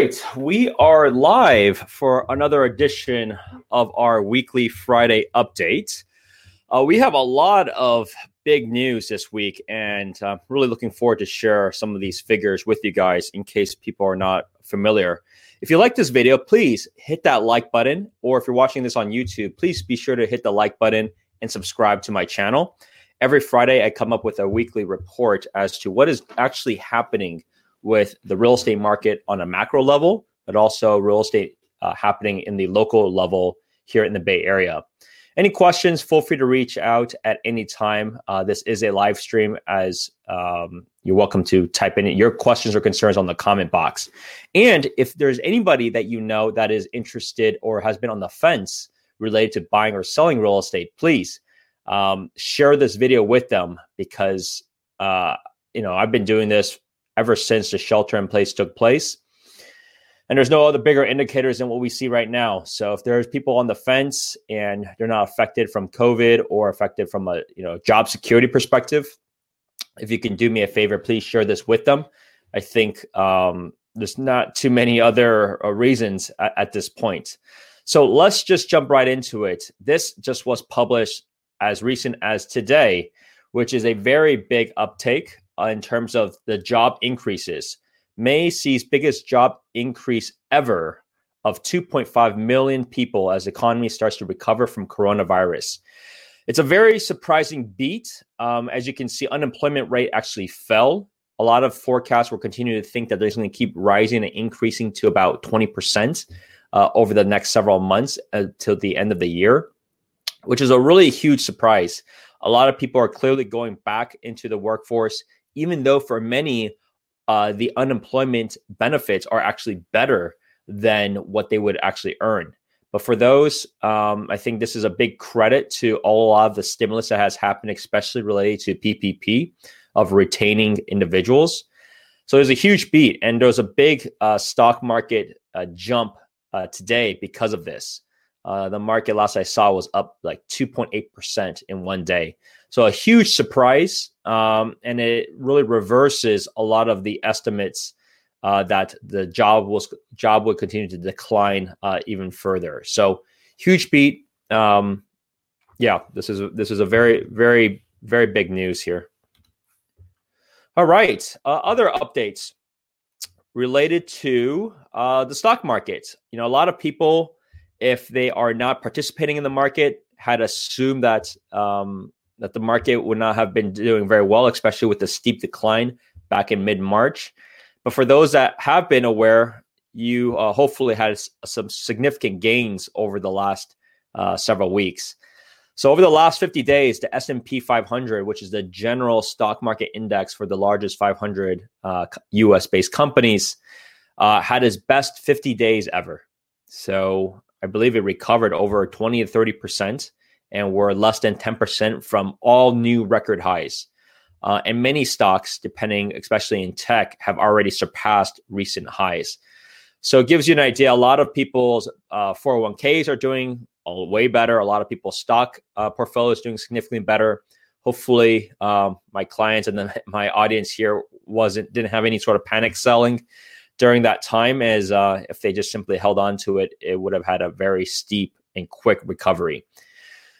right, we are live for another edition of our weekly Friday update. Uh, we have a lot of big news this week, and I'm uh, really looking forward to share some of these figures with you guys in case people are not familiar. If you like this video, please hit that like button, or if you're watching this on YouTube, please be sure to hit the like button and subscribe to my channel. Every Friday, I come up with a weekly report as to what is actually happening with the real estate market on a macro level, but also real estate uh, happening in the local level here in the Bay Area. Any questions, feel free to reach out at any time. Uh, this is a live stream, as um, you're welcome to type in your questions or concerns on the comment box. And if there's anybody that you know that is interested or has been on the fence related to buying or selling real estate, please um, share this video with them because uh, you know I've been doing this ever since the shelter in place took place. And there's no other bigger indicators than what we see right now. So if there's people on the fence and they're not affected from COVID or affected from a you know job security perspective, if you can do me a favor, please share this with them. I think um, there's not too many other uh, reasons at, at this point. So let's just jump right into it. This just was published as recent as today, which is a very big uptake uh, in terms of the job increases. May sees biggest job increase ever of 2.5 million people as the economy starts to recover from coronavirus. It's a very surprising beat. Um, as you can see, unemployment rate actually fell. A lot of forecasts will continue to think that they're going to keep rising and increasing to about 20% uh, over the next several months until the end of the year, which is a really huge surprise. A lot of people are clearly going back into the workforce even though for many, uh, the unemployment benefits are actually better than what they would actually earn. But for those, um, I think this is a big credit to all of the stimulus that has happened, especially related to PPP of retaining individuals. So there's a huge beat, and there's a big uh, stock market uh, jump uh, today because of this. Uh, the market last I saw was up like 2.8% in one day. So a huge surprise, um, and it really reverses a lot of the estimates uh, that the job was job would continue to decline uh, even further. So huge beat. Um, yeah, this is this is a very very very big news here. All right, uh, other updates related to uh, the stock market. You know, a lot of people, if they are not participating in the market, had assumed that um, that the market would not have been doing very well, especially with the steep decline back in mid March. But for those that have been aware, you uh, hopefully had some significant gains over the last uh, several weeks. So over the last 50 days, the S&P 500, which is the general stock market index for the largest 500 uh, U.S.-based companies, uh, had its best 50 days ever. So I believe it recovered over 20 to 30 percent and were less than 10% from all new record highs. Uh, and many stocks, depending, especially in tech, have already surpassed recent highs. So it gives you an idea. A lot of people's uh, 401ks are doing way better. A lot of people's stock uh, portfolios doing significantly better. Hopefully, um, my clients and then my audience here wasn't didn't have any sort of panic selling during that time. As uh, if they just simply held on to it, it would have had a very steep and quick recovery.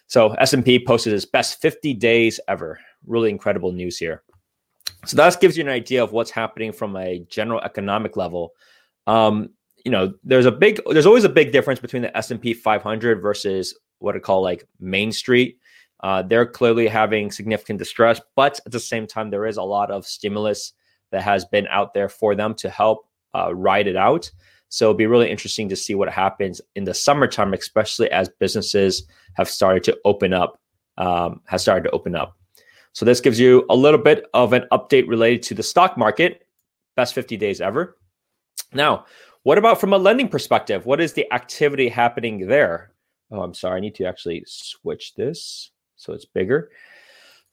So S&P posted its best 50 days ever. Really incredible news here. So that gives you an idea of what's happening from a general economic level. Um, you know, there's a big, there's always a big difference between the S&P 500 versus what I call like Main Street. Uh, they're clearly having significant distress, but at the same time, there is a lot of stimulus that has been out there for them to help uh, ride it out. So it'll be really interesting to see what happens in the summertime, especially as businesses have started to open up, um, has started to open up. So this gives you a little bit of an update related to the stock market, best 50 days ever. Now, what about from a lending perspective? What is the activity happening there? Oh, I'm sorry. I need to actually switch this so it's bigger.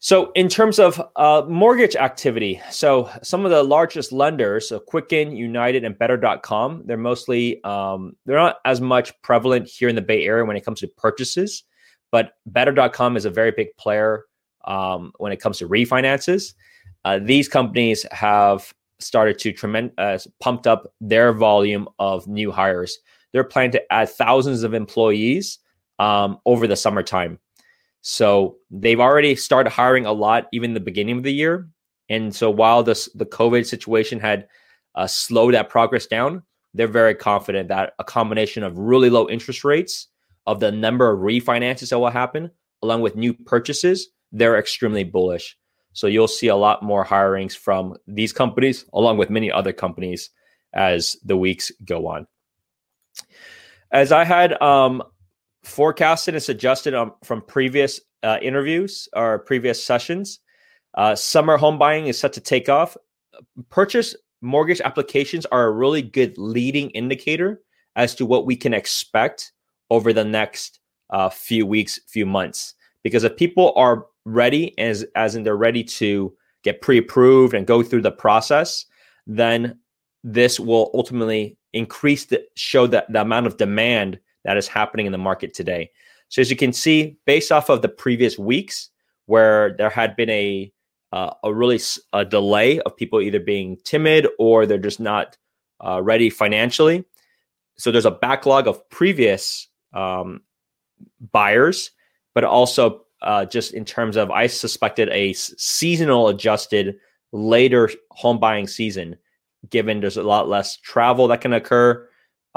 So, in terms of uh, mortgage activity, so some of the largest lenders, so Quicken, United, and Better.com, they're mostly um, they're not as much prevalent here in the Bay Area when it comes to purchases, but Better.com is a very big player um, when it comes to refinances. Uh, these companies have started to tremend uh, pumped up their volume of new hires. They're planning to add thousands of employees um, over the summertime. So they've already started hiring a lot, even the beginning of the year. And so while this the COVID situation had uh, slowed that progress down, they're very confident that a combination of really low interest rates, of the number of refinances that will happen, along with new purchases, they're extremely bullish. So you'll see a lot more hirings from these companies, along with many other companies, as the weeks go on. As I had um, forecasted and suggested from previous uh, interviews or previous sessions, uh, summer home buying is set to take off. Purchase mortgage applications are a really good leading indicator as to what we can expect over the next uh, few weeks, few months. Because if people are ready, as as in they're ready to get pre-approved and go through the process, then this will ultimately increase the show that the amount of demand that is happening in the market today. So as you can see, based off of the previous weeks, where there had been a uh, a really a delay of people either being timid or they're just not uh, ready financially. So there's a backlog of previous um, buyers, but also uh, just in terms of I suspected a seasonal adjusted later home buying season, given there's a lot less travel that can occur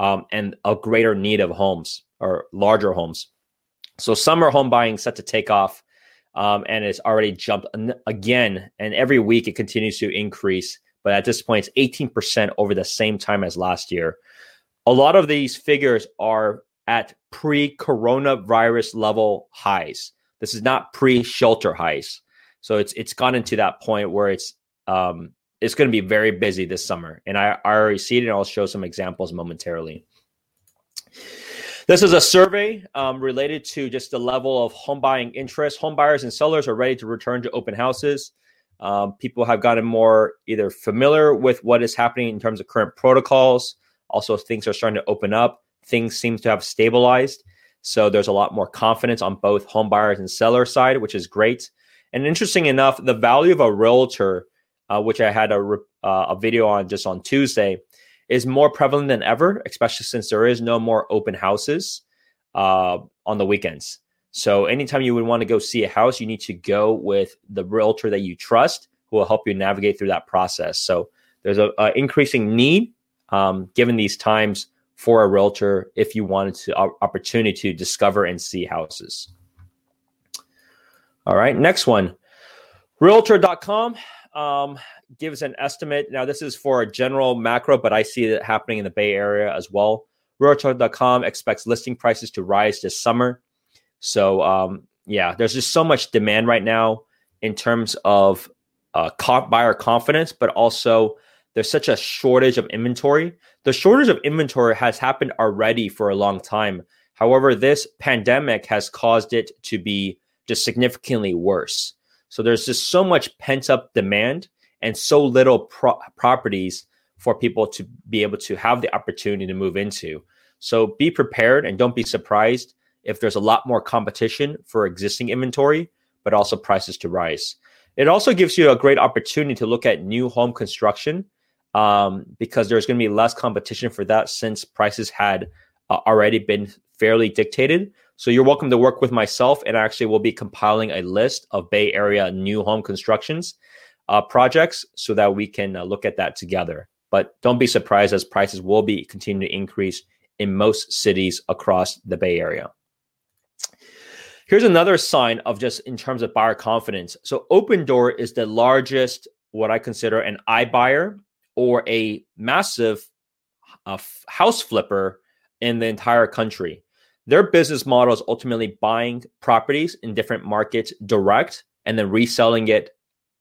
um, and a greater need of homes or larger homes. So summer home buying set to take off um, and it's already jumped again. And every week it continues to increase. But at this point, it's 18% over the same time as last year. A lot of these figures are at pre coronavirus level highs. This is not pre shelter highs. So it's it's gotten to that point where it's um, it's going to be very busy this summer. And I, I already see it, and I'll show some examples momentarily. This is a survey um, related to just the level of home buying interest. Home buyers and sellers are ready to return to open houses. Um, people have gotten more either familiar with what is happening in terms of current protocols. Also, things are starting to open up. Things seem to have stabilized. So there's a lot more confidence on both home buyers and seller side, which is great. And interesting enough, the value of a realtor, uh, which I had a, uh, a video on just on Tuesday, is more prevalent than ever, especially since there is no more open houses uh, on the weekends. So anytime you would want to go see a house, you need to go with the realtor that you trust, who will help you navigate through that process. So there's a increasing need, um, given these times, for a realtor if you wanted to uh, opportunity to discover and see houses. All right, next one, Realtor.com. Um, gives an estimate. Now, this is for a general macro, but I see it happening in the Bay Area as well. Realtor.com expects listing prices to rise this summer. So, um, yeah, there's just so much demand right now in terms of uh, buyer confidence, but also there's such a shortage of inventory. The shortage of inventory has happened already for a long time. However, this pandemic has caused it to be just significantly worse. So there's just so much pent up demand and so little pro- properties for people to be able to have the opportunity to move into. So be prepared and don't be surprised if there's a lot more competition for existing inventory, but also prices to rise. It also gives you a great opportunity to look at new home construction um, because there's going to be less competition for that since prices had uh, already been fairly dictated. So you're welcome to work with myself, and I actually will be compiling a list of Bay Area new home constructions uh, projects so that we can uh, look at that together. But don't be surprised as prices will be continuing to increase in most cities across the Bay Area. Here's another sign of just in terms of buyer confidence. So Opendoor is the largest, what I consider an iBuyer or a massive uh, house flipper in the entire country. Their business model is ultimately buying properties in different markets direct and then reselling it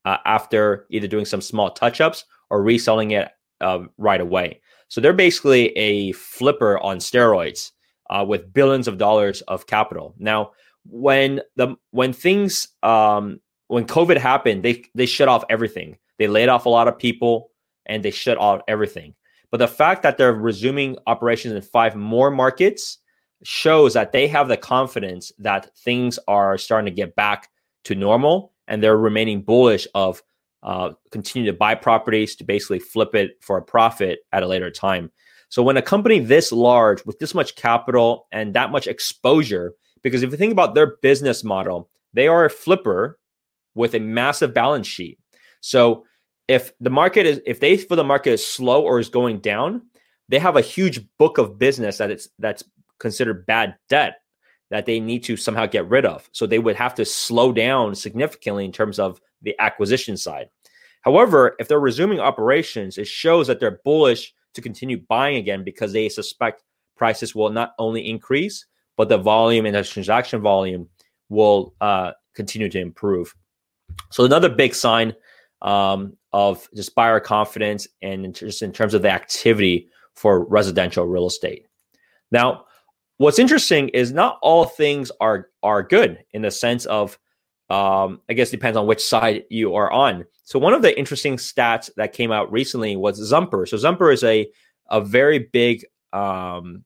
uh, after either doing some small touch ups or reselling it uh, right away. So they're basically a flipper on steroids uh, with billions of dollars of capital. Now, when the when things um, when COVID happened, they they shut off everything. They laid off a lot of people and they shut off everything. But the fact that they're resuming operations in five more markets shows that they have the confidence that things are starting to get back to normal and they're remaining bullish of uh, continue to buy properties to basically flip it for a profit at a later time. So when a company this large with this much capital and that much exposure, because if you think about their business model, they are a flipper with a massive balance sheet. So if the market is if they feel the market is slow or is going down, they have a huge book of business that it's that's considered bad debt that they need to somehow get rid of. So they would have to slow down significantly in terms of the acquisition side. However, if they're resuming operations, it shows that they're bullish to continue buying again because they suspect prices will not only increase, but the volume and the transaction volume will uh, continue to improve. So another big sign um, of just buyer confidence and just in terms of the activity for residential real estate. Now, what's interesting is not all things are are good in the sense of um, I guess depends on which side you are on. So one of the interesting stats that came out recently was Zumper. So Zumper is a a very big um,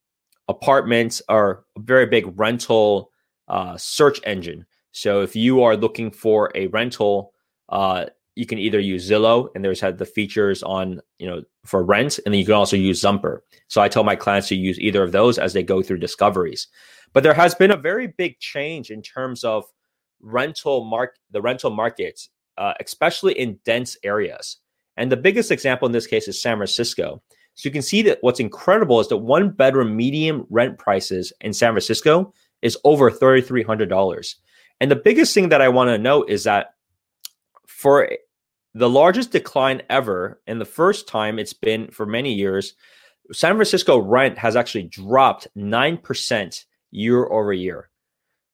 apartment or a very big rental uh, search engine. So if you are looking for a rental, uh, you can either use Zillow and there's had the features on you know for rent, and then you can also use Zumper. So I tell my clients to use either of those as they go through discoveries. But there has been a very big change in terms of rental mark the rental markets, uh, especially in dense areas. And the biggest example in this case is San Francisco. So you can see that what's incredible is that one bedroom medium rent prices in San Francisco is over $3,300. And the biggest thing that I want to note is that for the largest decline ever, and the first time it's been for many years, San Francisco rent has actually dropped 9% year over year.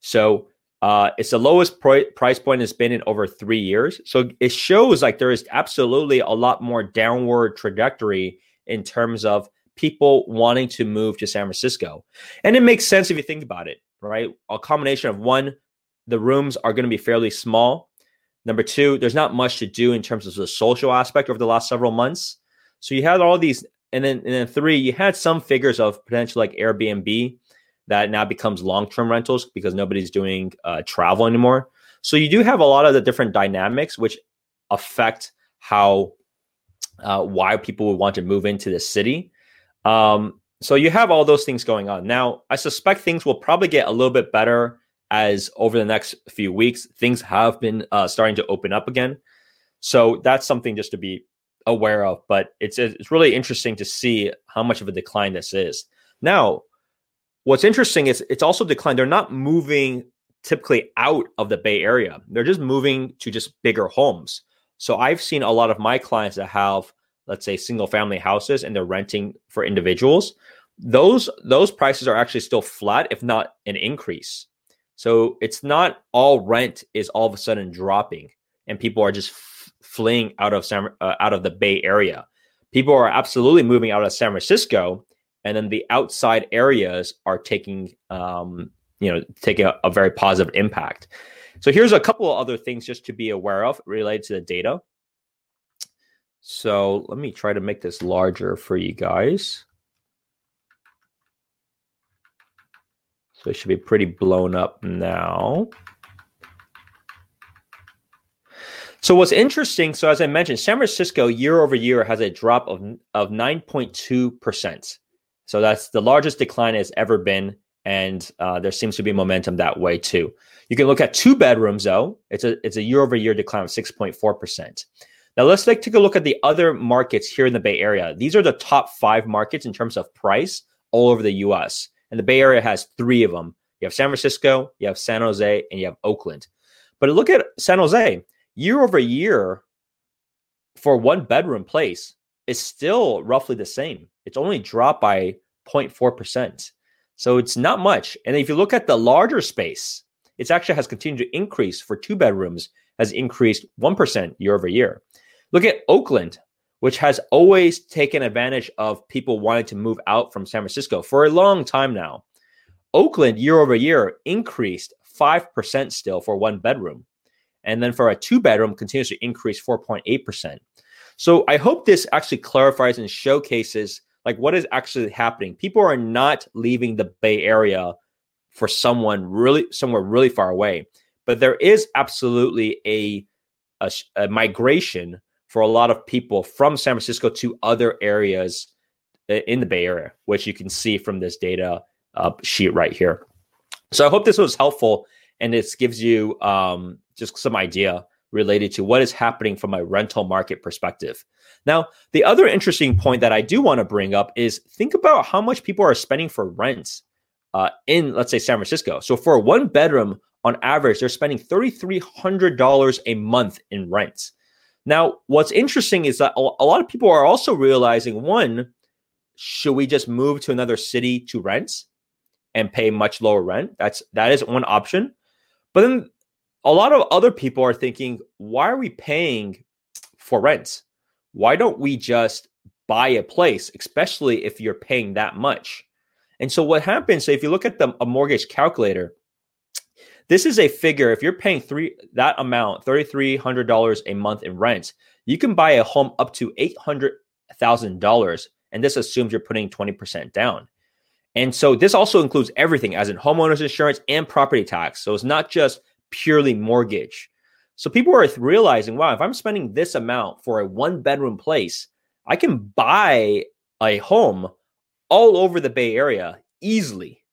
So uh, it's the lowest pr- price point it's been in over three years. So it shows like there is absolutely a lot more downward trajectory in terms of people wanting to move to San Francisco. And it makes sense if you think about it, right? A combination of one, the rooms are going to be fairly small. Number two, there's not much to do in terms of the social aspect over the last several months. So you had all these, and then and then three, you had some figures of potential like Airbnb that now becomes long-term rentals because nobody's doing uh, travel anymore. So you do have a lot of the different dynamics which affect how uh, why people would want to move into the city. Um, so you have all those things going on. Now, I suspect things will probably get a little bit better as over the next few weeks things have been uh, starting to open up again. So that's something just to be aware of. But it's it's really interesting to see how much of a decline this is. Now, What's interesting is it's also declined. They're not moving typically out of the Bay Area. They're just moving to just bigger homes. So I've seen a lot of my clients that have, let's say, single family houses and they're renting for individuals. Those those prices are actually still flat, if not an increase. So it's not all rent is all of a sudden dropping, and people are just f- fleeing out of San, uh, out of the Bay Area. People are absolutely moving out of San Francisco and then the outside areas are taking um, you know taking a, a, very positive impact. So here's a couple of other things just to be aware of related to the data. So let me try to make this larger for you guys so it should be pretty blown up now so what's interesting so as i mentioned san francisco year over year has a drop of, of 9.2% so that's the largest decline has ever been. And uh, there seems to be momentum that way too. You can look at two bedrooms though. It's a it's a year over year decline of 6.4%. Now let's take, take a look at the other markets here in the Bay Area. These are the top five markets in terms of price all over the US. And the Bay Area has three of them. You have San Francisco, you have San Jose, and you have Oakland. But look at San Jose, year over year for one bedroom place is still roughly the same it's only dropped by 0.4%. So it's not much. And if you look at the larger space, it actually has continued to increase for two bedrooms, has increased 1% year over year. Look at Oakland, which has always taken advantage of people wanting to move out from San Francisco for a long time now. Oakland year over year increased 5% still for one bedroom. And then for a two bedroom continues to increase 4.8%. So I hope this actually clarifies and showcases like what is actually happening people are not leaving the bay area for someone really somewhere really far away but there is absolutely a a, a migration for a lot of people from San Francisco to other areas in the Bay Area, which you can see from this data uh, sheet right here. So I hope this was helpful and this gives you um, just some idea related to what is happening from a rental market perspective. Now, the other interesting point that I do want to bring up is think about how much people are spending for rents uh, in, let's say, San Francisco. So for a one bedroom, on average, they're spending $3,300 a month in rent. Now, what's interesting is that a lot of people are also realizing one, should we just move to another city to rent and pay much lower rent? That's that is one option. But then a lot of other people are thinking, why are we paying for rent? Why don't we just buy a place, especially if you're paying that much? And so what happens if you look at the a mortgage calculator, this is a figure. If you're paying three that amount, thirty three hundred dollars a month in rent, you can buy a home up to eight hundred thousand dollars, and this assumes you're putting twenty percent down. And so this also includes everything, as in homeowners insurance and property tax. So it's not just purely mortgage. So people are realizing, wow, if I'm spending this amount for a one bedroom place, I can buy a home all over the Bay Area easily,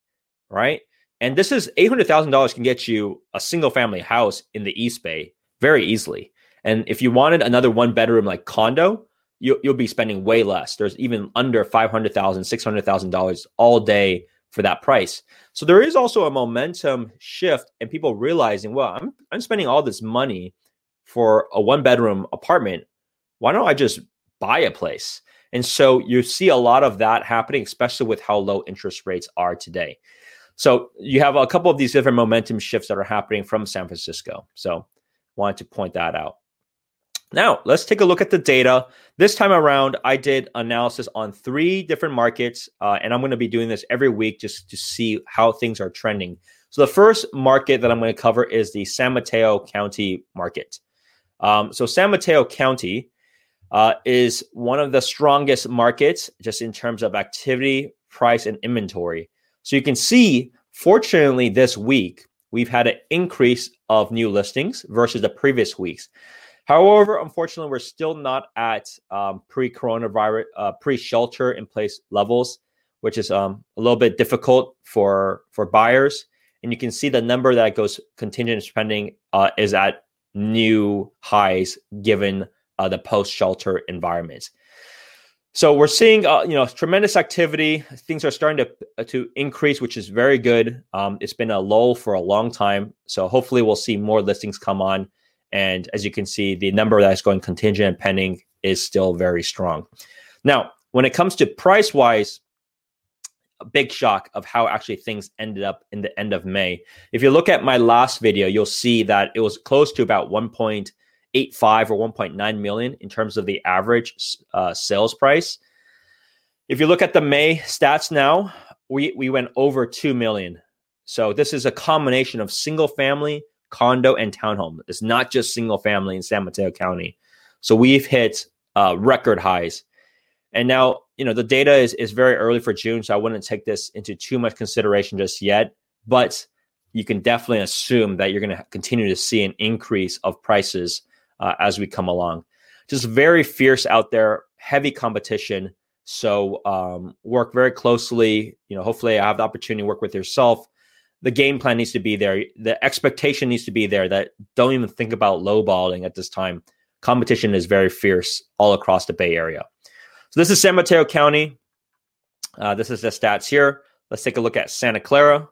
right? And this is $800,000 can get you a single family house in the East Bay very easily. And if you wanted another one bedroom like condo, you, you'll be spending way less. There's even under $500,000, $600,000 all day for that price. So there is also a momentum shift and people realizing, well, I'm, I'm spending all this money for a one bedroom apartment. Why don't I just buy a place? And so you see a lot of that happening, especially with how low interest rates are today. So you have a couple of these different momentum shifts that are happening from San Francisco. So wanted to point that out. Now, let's take a look at the data. This time around, I did analysis on three different markets, uh, and I'm going to be doing this every week just to see how things are trending. So, the first market that I'm going to cover is the San Mateo County market. Um, so, San Mateo County uh, is one of the strongest markets just in terms of activity, price, and inventory. So you can see, fortunately, this week, we've had an increase of new listings versus the previous weeks. However, unfortunately, we're still not at um, pre-coronavirus, uh, pre-shelter in place levels, which is um, a little bit difficult for for buyers. And you can see the number that goes contingent spending uh, is at new highs given uh, the post-shelter environment. So we're seeing, uh, you know, tremendous activity. Things are starting to uh, to increase, which is very good. Um, it's been a lull for a long time, so hopefully we'll see more listings come on. And as you can see, the number that's going contingent and pending is still very strong. Now, when it comes to price wise, a big shock of how actually things ended up in the end of May. If you look at my last video, you'll see that it was close to about 1.8 1.85 or 1.9 million in terms of the average uh, sales price. If you look at the May stats now, we we went over 2 million. So this is a combination of single family, condo, and townhome. It's not just single family in San Mateo County. So we've hit uh, record highs. And now, you know, the data is, is very early for June, so I wouldn't take this into too much consideration just yet. But you can definitely assume that you're going to continue to see an increase of prices uh, as we come along. Just very fierce out there, heavy competition. So um, work very closely. You know, hopefully, I have the opportunity to work with yourself. The game plan needs to be there. The expectation needs to be there. That don't even think about lowballing at this time. Competition is very fierce all across the Bay Area. So this is San Mateo County. Uh, this is the stats here. Let's take a look at Santa Clara.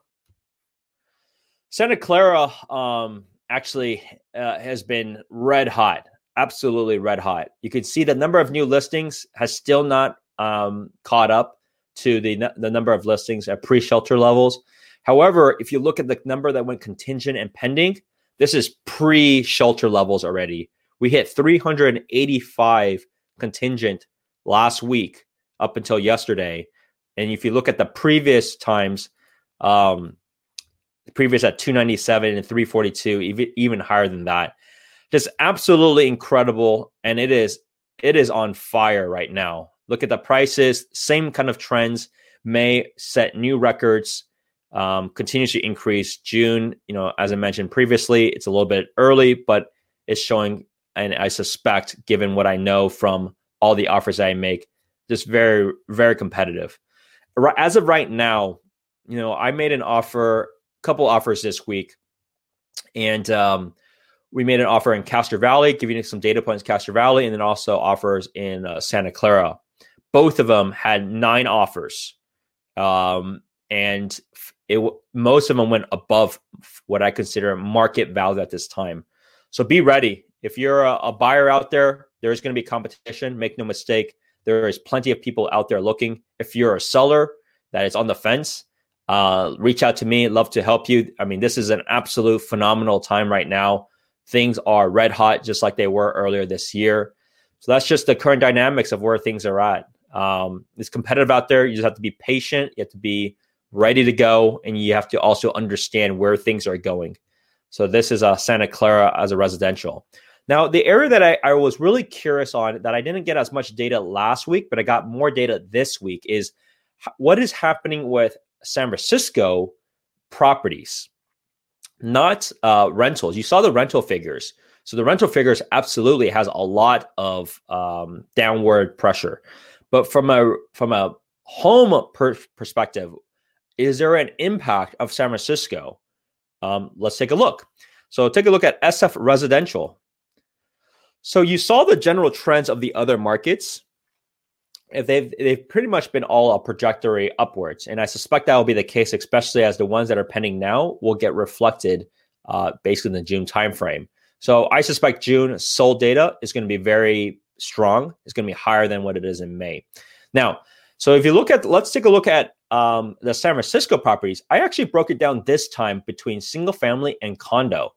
Santa Clara, um, actually uh, has been red hot, absolutely red hot. You can see the number of new listings has still not um, caught up to the the number of listings at pre-shelter levels. However, if you look at the number that went contingent and pending, this is pre-shelter levels already. We hit 385 contingent last week up until yesterday. And if you look at the previous times, um, previous at 297 and 342, even, even higher than that. Just absolutely incredible. And it is it is on fire right now. Look at the prices, same kind of trends. May set new records, um, continues to increase. June, you know, as I mentioned previously, it's a little bit early, but it's showing and I suspect, given what I know from all the offers I make, just very, very competitive. As of right now, you know, I made an offer, couple offers this week, and um, we made an offer in Castro Valley, giving you some data points, Castro Valley, and then also offers in uh, Santa Clara. Both of them had nine offers, um, and it most of them went above what I consider market value at this time. So be ready if you're a, a buyer out there. There's going to be competition. Make no mistake. There is plenty of people out there looking. If you're a seller that is on the fence, uh, reach out to me. Love to help you. I mean, this is an absolute phenomenal time right now. Things are red hot, just like they were earlier this year. So that's just the current dynamics of where things are at. Um, it's competitive out there. You just have to be patient. You have to be ready to go, and you have to also understand where things are going. So this is uh, Santa Clara as a residential. Now, the area that I, I was really curious on that I didn't get as much data last week, but I got more data this week is what is happening with San Francisco properties, not uh, rentals. You saw the rental figures. So the rental figures absolutely has a lot of um, downward pressure. But from a from a home per- perspective, is there an impact of San Francisco? Um, let's take a look. So take a look at SF residential. So you saw the general trends of the other markets. If they've they've pretty much been all a trajectory upwards, and I suspect that will be the case, especially as the ones that are pending now will get reflected uh, basically in the June timeframe. So I suspect June sold data is going to be very strong. It's going to be higher than what it is in May. Now, so if you look at, let's take a look at um, the San Francisco properties. I actually broke it down this time between single family and condo,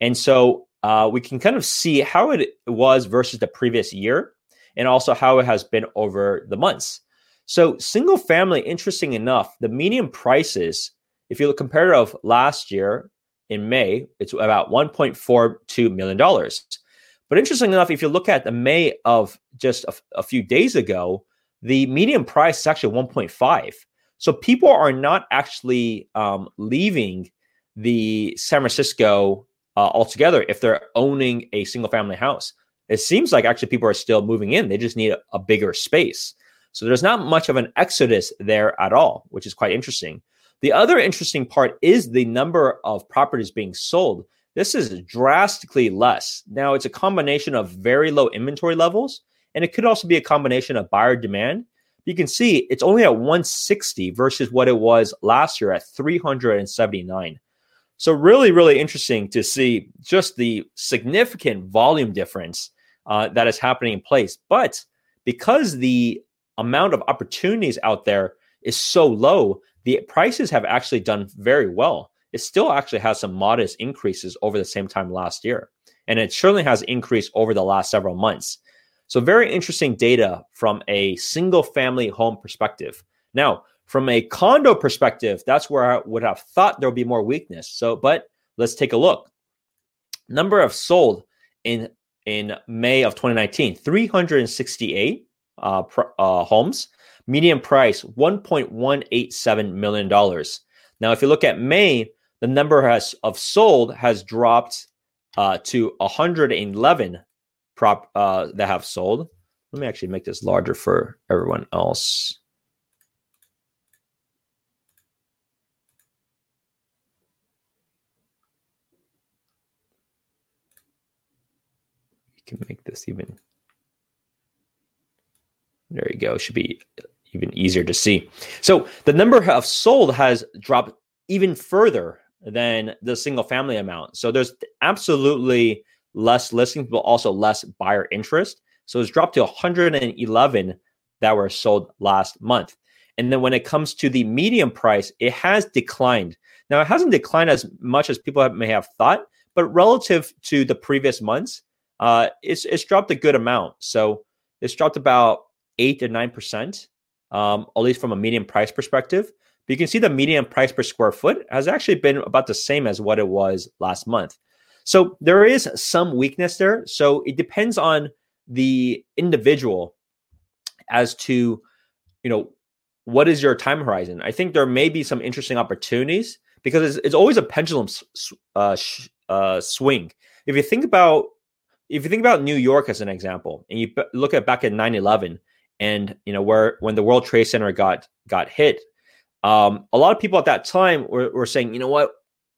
and so uh, we can kind of see how it was versus the previous year and also how it has been over the months. So, single family, interesting enough, the median prices, if you look compare of last year in May, it's about $1.42 million. But interesting enough, if you look at the May of just a, a few days ago, the median price is actually 1.5. So people are not actually um, leaving the San Francisco uh, altogether if they're owning a single family house. It seems like actually people are still moving in. They just need a, a bigger space. So there's not much of an exodus there at all, which is quite interesting. The other interesting part is the number of properties being sold. This is drastically less. Now, it's a combination of very low inventory levels, and it could also be a combination of buyer demand. You can see it's only at 160 versus what it was last year at 379. So, really, really interesting to see just the significant volume difference uh, that is happening in place. But because the amount of opportunities out there is so low, the prices have actually done very well. It still actually has some modest increases over the same time last year. And it certainly has increased over the last several months. So, very interesting data from a single family home perspective. Now, from a condo perspective, that's where I would have thought there would be more weakness. So, but let's take a look. Number of sold in in May of 2019, 368 uh, pr- uh, homes. Median price 1.187 million dollars. Now, if you look at May, the number has of sold has dropped uh, to 111 prop uh, that have sold. Let me actually make this larger for everyone else. Can make this even. There you go. Should be even easier to see. So the number of sold has dropped even further than the single family amount. So there's absolutely less listings, but also less buyer interest. So it's dropped to 111 that were sold last month. And then when it comes to the median price, it has declined. Now, it hasn't declined as much as people may have thought, but relative to the previous months, uh, it's it's dropped a good amount. So it's dropped about eight to nine percent, um, at least from a median price perspective. But you can see the median price per square foot has actually been about the same as what it was last month. So there is some weakness there. So it depends on the individual as to, you know, what is your time horizon. I think there may be some interesting opportunities because it's, it's always a pendulum uh, uh, swing. If you think about if you think about New York as an example, and you look at back at 9-11 and you know where when the World Trade Center got got hit, um, a lot of people at that time were, were saying, you know what,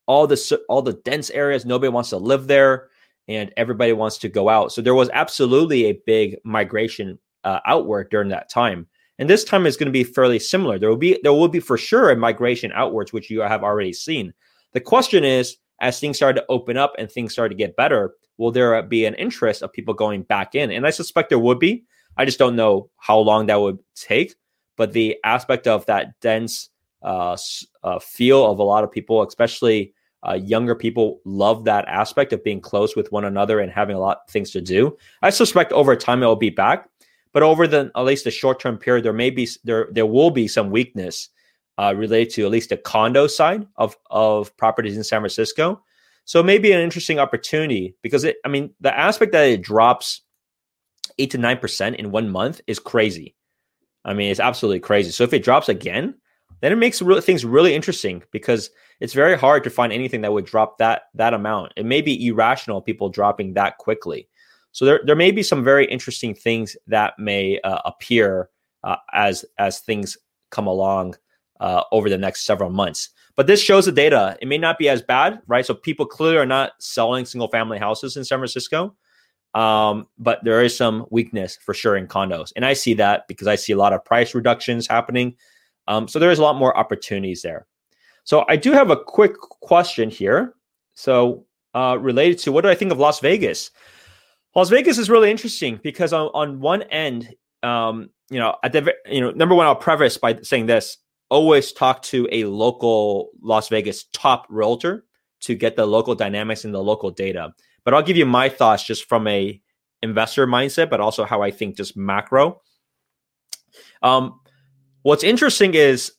all the all the dense areas, nobody wants to live there, and everybody wants to go out. So there was absolutely a big migration uh, outward during that time. And this time is going to be fairly similar. There will be there will be for sure a migration outwards, which you have already seen. The question is, as things start to open up and things start to get better, will there be an interest of people going back in? And I suspect there would be. I just don't know how long that would take. But the aspect of that dense uh, uh, feel of a lot of people, especially uh, younger people, love that aspect of being close with one another and having a lot of things to do. I suspect over time it will be back, but over the at least the short term period, there may be there there will be some weakness uh, related to at least the condo side of of properties in San Francisco. So maybe an interesting opportunity because it, I mean, the aspect that it drops eight to nine percent in one month is crazy. I mean, it's absolutely crazy. So if it drops again, then it makes really, things really interesting because it's very hard to find anything that would drop that that amount. It may be irrational people dropping that quickly. So there, there may be some very interesting things that may uh, appear uh, as as things come along uh, over the next several months. But this shows the data. It may not be as bad, right? So people clearly are not selling single family houses in San Francisco. Um, but there is some weakness for sure in condos. And I see that because I see a lot of price reductions happening. Um, so there is a lot more opportunities there. So I do have a quick question here. So uh, related to what do I think of Las Vegas? Las Vegas is really interesting because on, on one end, um, you know, at the you know, number one, I'll preface by saying this: always talk to a local Las Vegas top realtor to get the local dynamics and the local data. But I'll give you my thoughts just from a investor mindset, but also how I think just macro. Um, what's interesting is,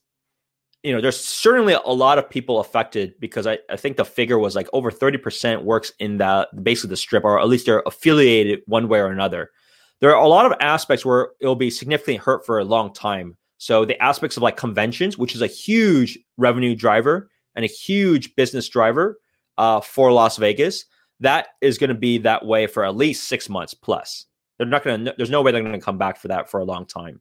you know, there's certainly a lot of people affected because I, I think the figure was like over 30% works in that basically the strip, or at least they're affiliated one way or another. There are a lot of aspects where it'll be significantly hurt for a long time. So the aspects of like conventions, which is a huge revenue driver and a huge business driver uh, for Las Vegas, that is going to be that way for at least six months plus. They're not going to. There's no way they're going to come back for that for a long time.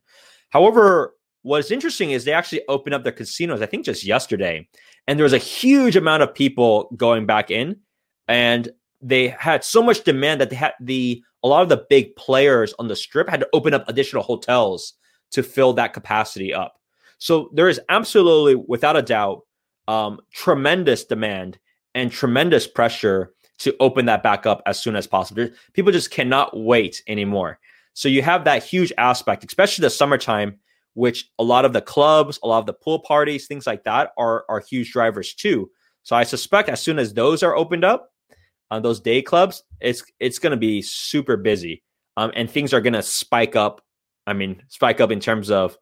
However, what's interesting is they actually opened up their casinos. I think just yesterday, and there was a huge amount of people going back in, and they had so much demand that they had the a lot of the big players on the strip had to open up additional hotels to fill that capacity up. So there is absolutely, without a doubt, um, tremendous demand and tremendous pressure to open that back up as soon as possible. People just cannot wait anymore. So you have that huge aspect, especially the summertime, which a lot of the clubs, a lot of the pool parties, things like that are are huge drivers too. So I suspect as soon as those are opened up, uh, those day clubs, it's it's going to be super busy, um, and things are going to spike up. I mean, spike up in terms of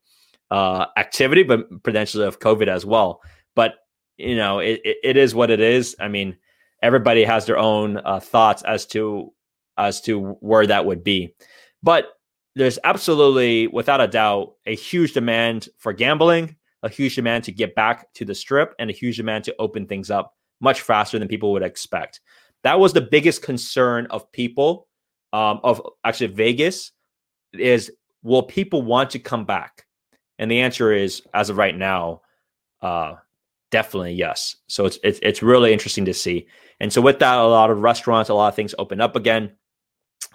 uh, activity, but potentially of COVID as well. But you know, it, it, is what it is. I mean, everybody has their own uh, thoughts as to as to where that would be. But there's absolutely, without a doubt, a huge demand for gambling, a huge demand to get back to the strip, and a huge demand to open things up much faster than people would expect. That was the biggest concern of people, um, of actually Vegas, is will people want to come back? And the answer is, as of right now, uh, definitely yes. So it's, it's it's really interesting to see. And so with that, a lot of restaurants, a lot of things open up again.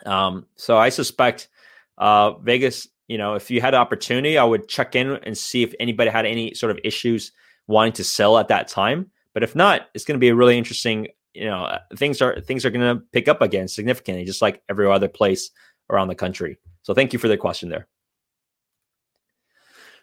Um, so I suspect uh, Vegas, you know, if you had an opportunity, I would check in and see if anybody had any sort of issues wanting to sell at that time. But if not, it's going to be a really interesting. You know, uh, things are things are going to pick up again significantly, just like every other place around the country. So thank you for the question there.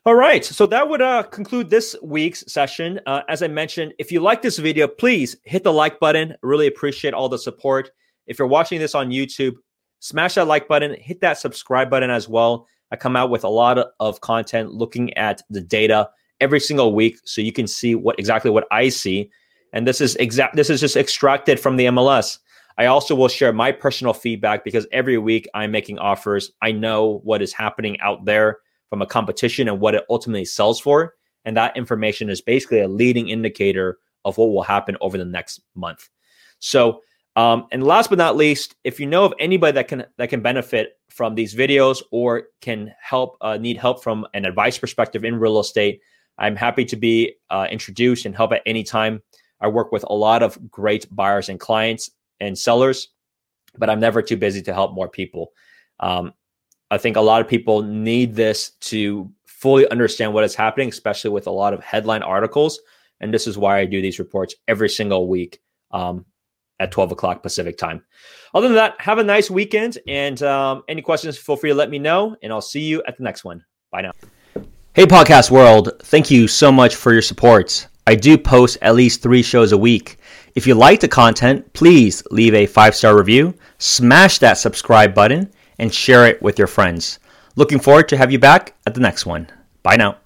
All right, so that would uh, conclude this week's session. Uh, as I mentioned, if you like this video, please hit the like button. Really appreciate all the support. If you're watching this on YouTube, smash that like button, hit that subscribe button as well. I come out with a lot of content looking at the data every single week, so you can see what exactly what I see. And this is exact. This is just extracted from the MLS. I also will share my personal feedback because every week I'm making offers. I know what is happening out there from a competition and what it ultimately sells for. And that information is basically a leading indicator of what will happen over the next month. So Um, and last but not least, if you know of anybody that can that can benefit from these videos or can help uh, need help from an advice perspective in real estate, I'm happy to be uh, introduced and help at any time. I work with a lot of great buyers and clients and sellers, but I'm never too busy to help more people. Um, I think a lot of people need this to fully understand what is happening, especially with a lot of headline articles. And this is why I do these reports every single week. Um, at 12 o'clock Pacific time. Other than that, have a nice weekend. And um, any questions, feel free to let me know. And I'll see you at the next one. Bye now. Hey, podcast world. Thank you so much for your support. I do post at least three shows a week. If you like the content, please leave a five star review, smash that subscribe button, and share it with your friends. Looking forward to have you back at the next one. Bye now.